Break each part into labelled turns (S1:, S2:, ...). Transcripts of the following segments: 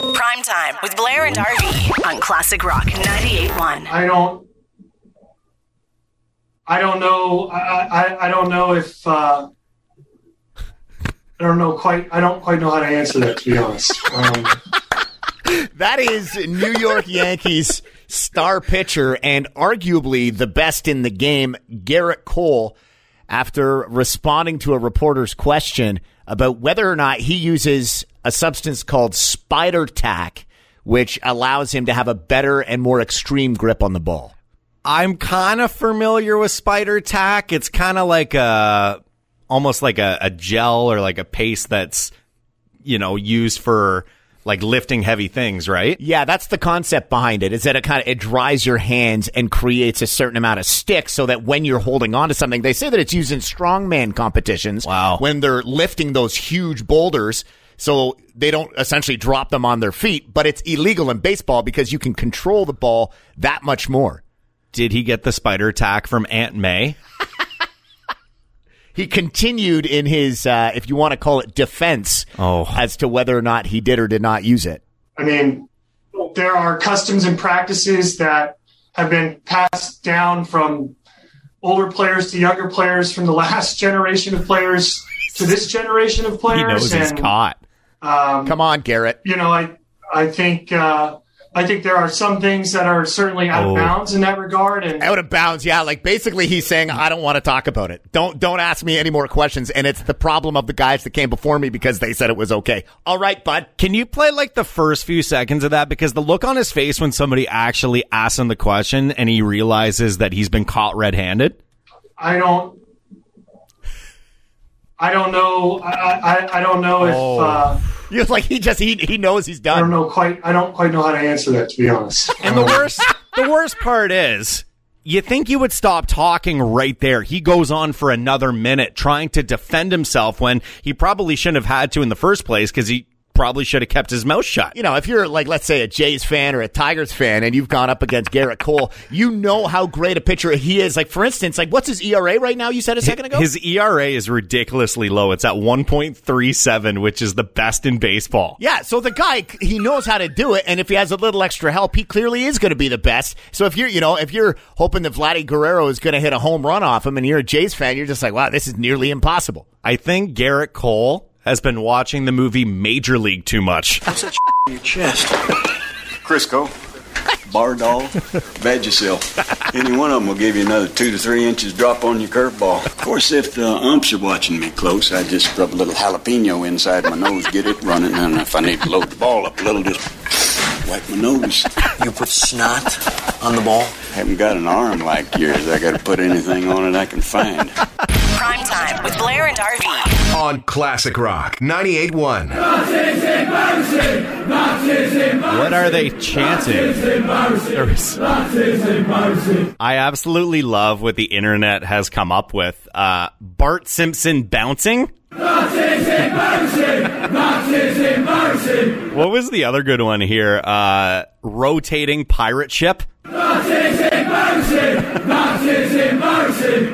S1: Prime time with Blair and RV on Classic Rock 98.1.
S2: I don't. I don't know. I, I, I don't know if. Uh, I don't know quite. I don't quite know how to answer that, to be honest. Um,
S3: That is New York Yankees star pitcher and arguably the best in the game, Gerrit Cole, after responding to a reporter's question about whether or not he uses a substance called spider tack, which allows him to have a better and more extreme grip on the ball.
S4: I'm kind of familiar with spider tack. It's kind of like a, almost like a, a gel or like a paste that's, you know, used for like lifting heavy things, right?
S3: Yeah, that's the concept behind it. Is that it kind of it dries your hands and creates a certain amount of stick, so that when you're holding on to something, they say that it's used in strongman competitions.
S4: Wow.
S3: when they're lifting those huge boulders, so they don't essentially drop them on their feet. But it's illegal in baseball because you can control the ball that much more.
S4: Did he get the spider attack from Aunt May?
S3: He continued in his, uh, if you want to call it, defense
S4: Oh.
S3: as to whether or not he did or did not use it.
S2: I mean, there are customs and practices that have been passed down from older players to younger players, from the last generation of players to this generation of players.
S4: He knows he's caught.
S2: Um,
S3: Come on, Gerrit.
S2: you know, I I think uh, I think there are some things that are certainly out
S4: Oh.
S2: of bounds in that regard, and
S3: out of bounds. Yeah, like basically he's saying I don't want to talk about it. Don't don't ask me any more questions. And it's the problem of the guys that came before me because they said it was okay. All right, bud.
S4: Can you play like the first few seconds of that? Because the look on his face when somebody actually asks him the question and he realizes that he's been caught red handed.
S2: I don't. I don't know. I, I, I don't know if
S4: Oh.
S2: uh,
S3: You're like he just he he knows he's done.
S2: I don't know quite. I don't quite know how to answer that, to be honest.
S4: And the worst, the worst part is, you think you would stop talking right there. He goes on for another minute trying to defend himself when he probably shouldn't have had to in the first place because he probably should have kept his mouth shut.
S3: You know, if you're like, let's say, a Jays fan or a Tigers fan, and you've gone up against Gerrit Cole, you know how great a pitcher he is. Like, for instance, like, what's his ERA right now? You said a second ago.
S4: His ERA is ridiculously low. It's at 1.37, which is the best in baseball.
S3: Yeah, so the guy he knows how to do it, and if he has a little extra help, he clearly is going to be the best. So if you're, you know, if you're hoping that Vladdy Guerrero is going to hit a home run off him, and you're a Jays fan, you're just like, wow, this is nearly impossible.
S4: I think Gerrit Cole has been watching the movie Major League too much.
S5: your chest. Crisco, Bardahl, Vagisil. Any one of them will give you another two to three inches drop on your curveball. Of course, if the umps are watching me close, I just rub a little jalapeno inside my nose, get it running, and if I need to load the ball up a little, just wipe my nose.
S6: You put snot on the ball?
S5: I Haven't got an arm like yours. I got to put anything on it I can find.
S1: Prime time with Blair and RV.
S7: On Classic Rock 98.1.
S4: What are they chanting? I absolutely love what the internet has come up with. Uh, Bart Simpson bouncing. What was the other good one here? Uh, rotating pirate ship.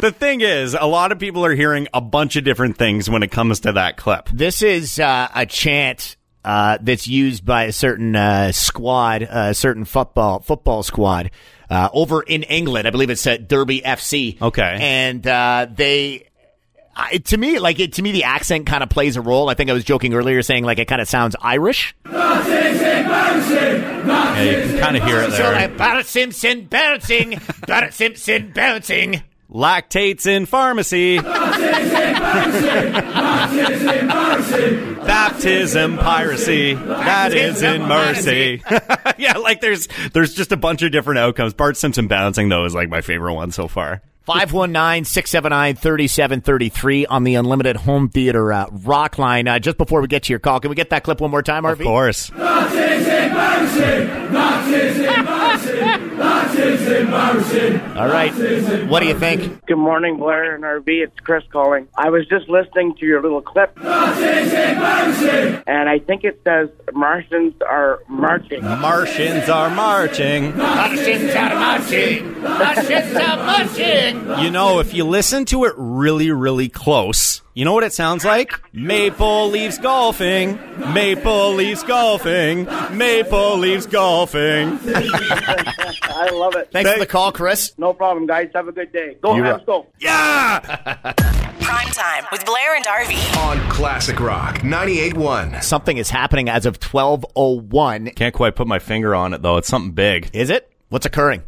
S4: The thing is, a lot of people are hearing a bunch of different things when it comes to that clip.
S3: This is uh, a chant uh, that's used by a certain uh, squad, a certain football football squad uh, over in England. I believe it's at Derby FC.
S4: Okay.
S3: and uh, they. I, to me, like it, to me, the accent kind of plays a role. I think I was joking earlier, saying like it kind of sounds Irish.
S4: Yeah, you can kind of hear it there.
S3: like Barrett Simpson bouncing, Barrett Simpson bouncing.
S4: Lactates in pharmacy. Baptism piracy. That is in mercy. yeah, like there's there's just a bunch of different outcomes. Bart Simpson bouncing though is like my favorite one so far.
S3: 519-679-3733 on the Unlimited Home Theater uh, Rock Line. Uh, just before we get to your call, can we get that clip one more time, RV?
S4: Of course.
S3: All right. What do you think?
S8: Good morning, Blair and RV. It's Chris calling. I was just listening to your little clip. And I think it says Martians are marching.
S4: Martians are marching.
S3: Martians are marching. Martians are marching.
S4: You know, if you listen to it really, really close, You know what it sounds like? Maple Leafs golfing. Maple Leafs golfing. Maple Leafs golfing.
S8: I love it.
S3: Thanks for the call, Chris.
S8: No problem, guys. Have a good day. Go,
S3: You
S8: Habs, go.
S4: Yeah!
S1: Prime time with Blair and RV.
S7: On Classic Rock 98.1.
S3: Something is happening as of 1201.
S4: Can't quite put my finger on it though. It's something big.
S3: Is it? What's occurring?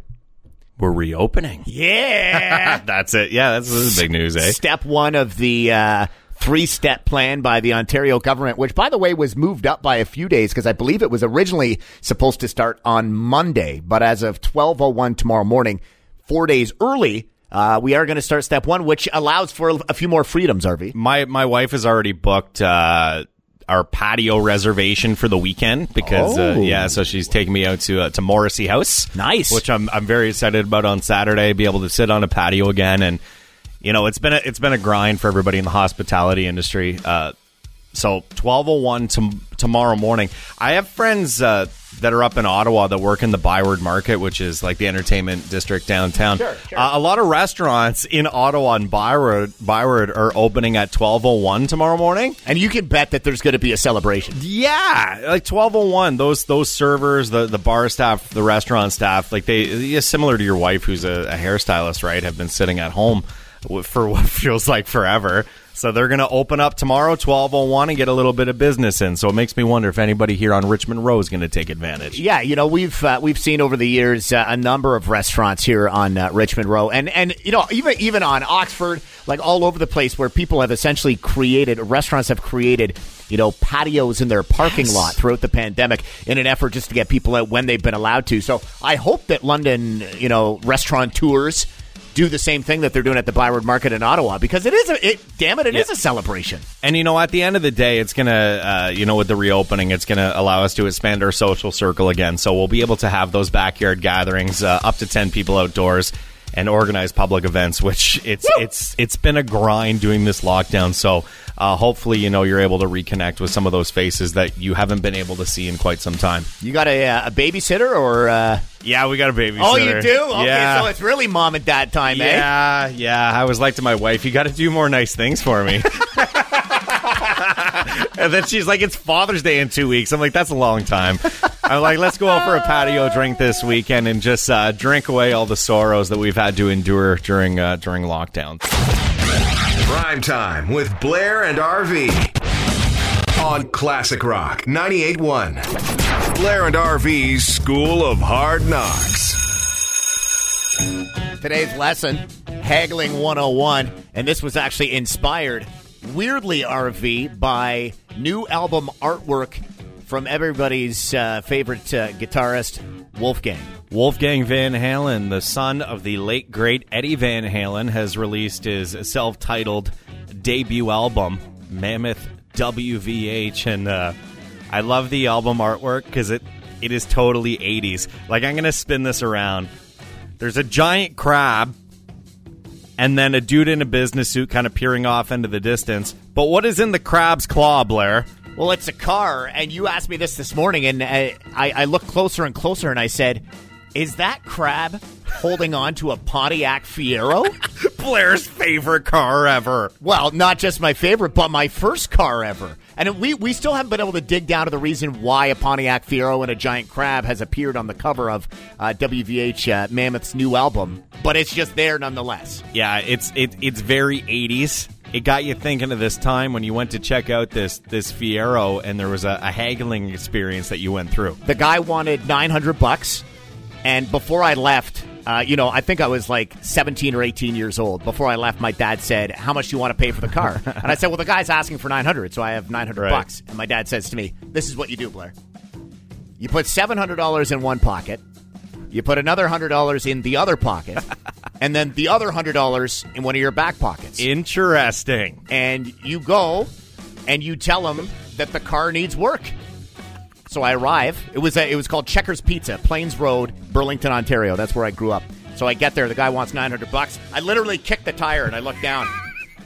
S4: We're reopening.
S3: Yeah.
S4: That's it. Yeah, that's this is big news, eh?
S3: Step one of the uh, three step plan by the Ontario government, which, by the way, was moved up by a few days because I believe it was originally supposed to start on Monday. But as of 1201 tomorrow morning, four days early, uh, we are going to start step one, which allows for a few more freedoms, RV.
S4: My my wife has already booked uh, our patio reservation for the weekend because uh,
S3: Oh.
S4: yeah, so she's taking me out to uh, to Morrissey House.
S3: Nice.
S4: which I'm I'm very excited about on Saturday. Be able to sit on a patio again, and you know it's been a, it's been a grind for everybody in the hospitality industry. Uh, so twelve oh one tomorrow morning. I have friends uh, that are up in Ottawa that work in the Byward Market, which is like the entertainment district downtown. Uh, a lot of restaurants in Ottawa and Byward Byward are opening at twelve oh one tomorrow morning.
S3: And you can bet that there's going to be a celebration.
S4: Yeah, like twelve oh one. Those those servers, the the bar staff, the restaurant staff, like they yeah, similar to your wife, who's a, a hairstylist, right? Have been sitting at home for what feels like forever. So they're going to open up tomorrow, twelve oh one, and get a little bit of business in. So it makes me wonder if anybody here on Richmond Row is going to take advantage.
S3: Yeah, you know we've uh, we've seen over the years uh, a number of restaurants here on uh, Richmond Row, and and you know even even on Oxford, like all over the place, where people have essentially created restaurants have created you know patios in their parking lot throughout the pandemic in an effort just to get people out when they've been allowed to. So I hope that London, you know, restaurateurs do the same thing that they're doing at the Byward Market in Ottawa because it is a it damn it it is a celebration.
S4: And you know, at the end of the day, it's gonna, uh, you know, with the reopening, it's gonna allow us to expand our social circle again. So we'll be able to have those backyard gatherings, uh, up to ten people outdoors, and organize public events. Which it's it's it's been a grind doing this lockdown. So uh, hopefully, you know, you're able to reconnect with some of those faces that you haven't been able to see in quite some time.
S3: You got a, uh, a babysitter or? Uh...
S4: Yeah, we got a babysitter.
S3: Oh, you do? Okay,
S4: yeah.
S3: so it's really mom and dad time, eh?
S4: Yeah, yeah. I was like to my wife, you got to do more nice things for me. and then she's like, it's Father's Day in two weeks. I'm like, that's a long time. I'm like, let's go out for a patio drink this weekend and just uh, drink away all the sorrows that we've had to endure during uh, during lockdown.
S7: Prime time with Blair and RV. On Classic Rock 98.1. Blair and RV's School of Hard Knocks.
S3: Today's lesson, Haggling 101, and this was actually inspired, weirdly, RV, by new album artwork from everybody's uh, favorite uh, guitarist, Wolfgang.
S4: Wolfgang Van Halen, the son of the late great Eddie Van Halen, has released his self-titled debut album, Mammoth WVH, and uh, I love the album artwork because it it is totally 80s. Like I'm gonna spin this around. There's a giant crab, and then a dude in a business suit kind of peering off into the distance. But what is in the crab's claw, Blair?
S3: Well, it's a car, and you asked me this this morning, and uh, I, I looked closer and closer, and I said, "Is that crab holding on to a Pontiac Fiero?"
S4: Blair's favorite car ever.
S3: Well, not just my favorite, but my first car ever. And we, we still haven't been able to dig down to the reason why a Pontiac Fiero and a giant crab has appeared on the cover of uh, WVH uh, Mammoth's new album, but it's just there nonetheless.
S4: Yeah, it's it, it's very 80s. It got you thinking of this time when you went to check out this this Fiero and there was a, a haggling experience that you went through.
S3: The guy wanted 900 bucks, and before I left, uh, you know, I think I was like 17 or 18 years old. Before I left, my dad said, "How much do you want to pay for the car?" and I said, "Well, the guy's asking for 900, so I have 900
S4: Right.
S3: bucks." And my dad says to me, "This is what you do, Blair. You put $700 in one pocket, you put another $100 in the other pocket, and then the other $100 in one of your back pockets.
S4: Interesting.
S3: and you go and you tell them that the car needs work." So I arrive. It was a, it was called Checkers Pizza, Plains Road, Burlington, Ontario. That's where I grew up. So I get there. The guy wants 900 bucks. I literally kick the tire and I look down.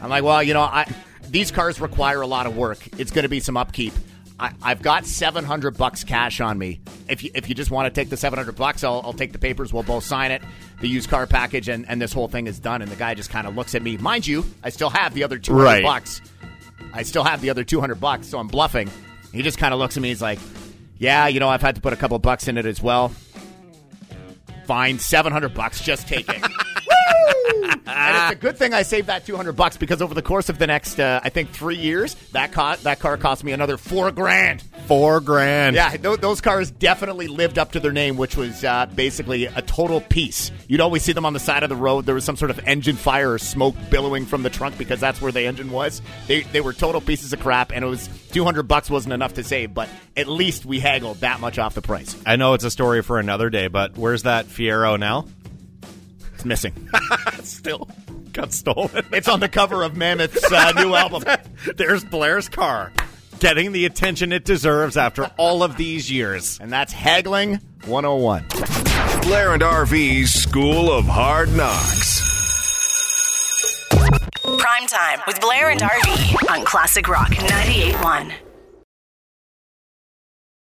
S3: I'm like, well, you know, I, these cars require a lot of work. It's going to be some upkeep. I, I've got 700 bucks cash on me. if you, if you just want to take the 700 bucks, I'll, I'll take the papers. We'll both sign it, the used car package, and, and this whole thing is done. And the guy just kind of looks at me. Mind you, I still have the other 200
S4: Right.
S3: bucks. I still have the other 200 bucks, so I'm bluffing. He just kind of looks at me. He's like, yeah, you know, I've had to put a couple bucks in it as well. Fine, 700 bucks. Just take it. And it's a good thing I saved that 200 bucks because over the course of the next, uh, I think, three years, that co- that car cost me another four grand.
S4: Four grand.
S3: Yeah, th- those cars definitely lived up to their name, which was uh, basically a total piece. You'd always see them on the side of the road. There was some sort of engine fire or smoke billowing from the trunk because that's where the engine was. They, they were total pieces of crap, and it was 200 bucks wasn't enough to save, but at least we haggled that much off the price.
S4: I know it's a story for another day, but where's that Fiero now?
S3: It's missing.
S4: Still got stolen.
S3: it's on the cover of Mammoth's uh, new album.
S4: There's Blair's car. Getting the attention it deserves after all of these years.
S3: And that's Haggling 101.
S7: Blair and RV's School of Hard Knocks.
S1: Prime time with Blair and RV on Classic Rock 98.1.